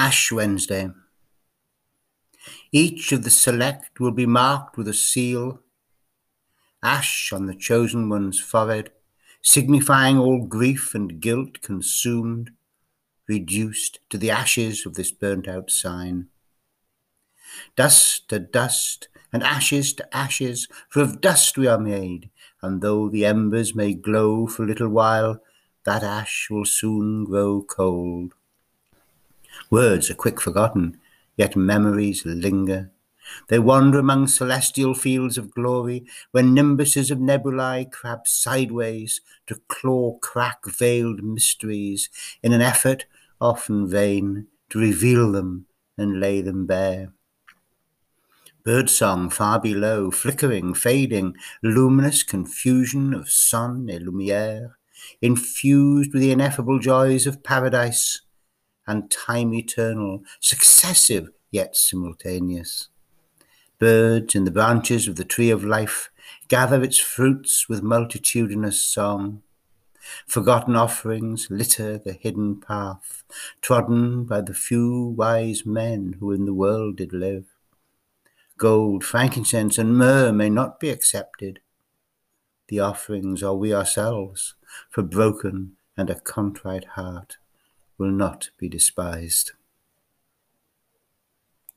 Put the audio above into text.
Ash Wednesday. Each of the select will be marked with a seal, ash on the chosen one's forehead, signifying all grief and guilt consumed, reduced to the ashes of this burnt out sign. Dust to dust, and ashes to ashes, for of dust we are made, and though the embers may glow for a little while, that ash will soon grow cold. Words are quick forgotten, yet memories linger. They wander among celestial fields of glory, where nimbuses of nebulae crab sideways to claw crack veiled mysteries in an effort, often vain, to reveal them and lay them bare. Birdsong far below, flickering, fading, luminous confusion of sun et lumière, infused with the ineffable joys of paradise and time eternal, successive yet simultaneous. Birds in the branches of the tree of life gather its fruits with multitudinous song. Forgotten offerings litter the hidden path, trodden by the few wise men who in the world did live. Gold, frankincense, and myrrh may not be accepted. The offerings are we ourselves, for broken and a contrite heart will not be despised.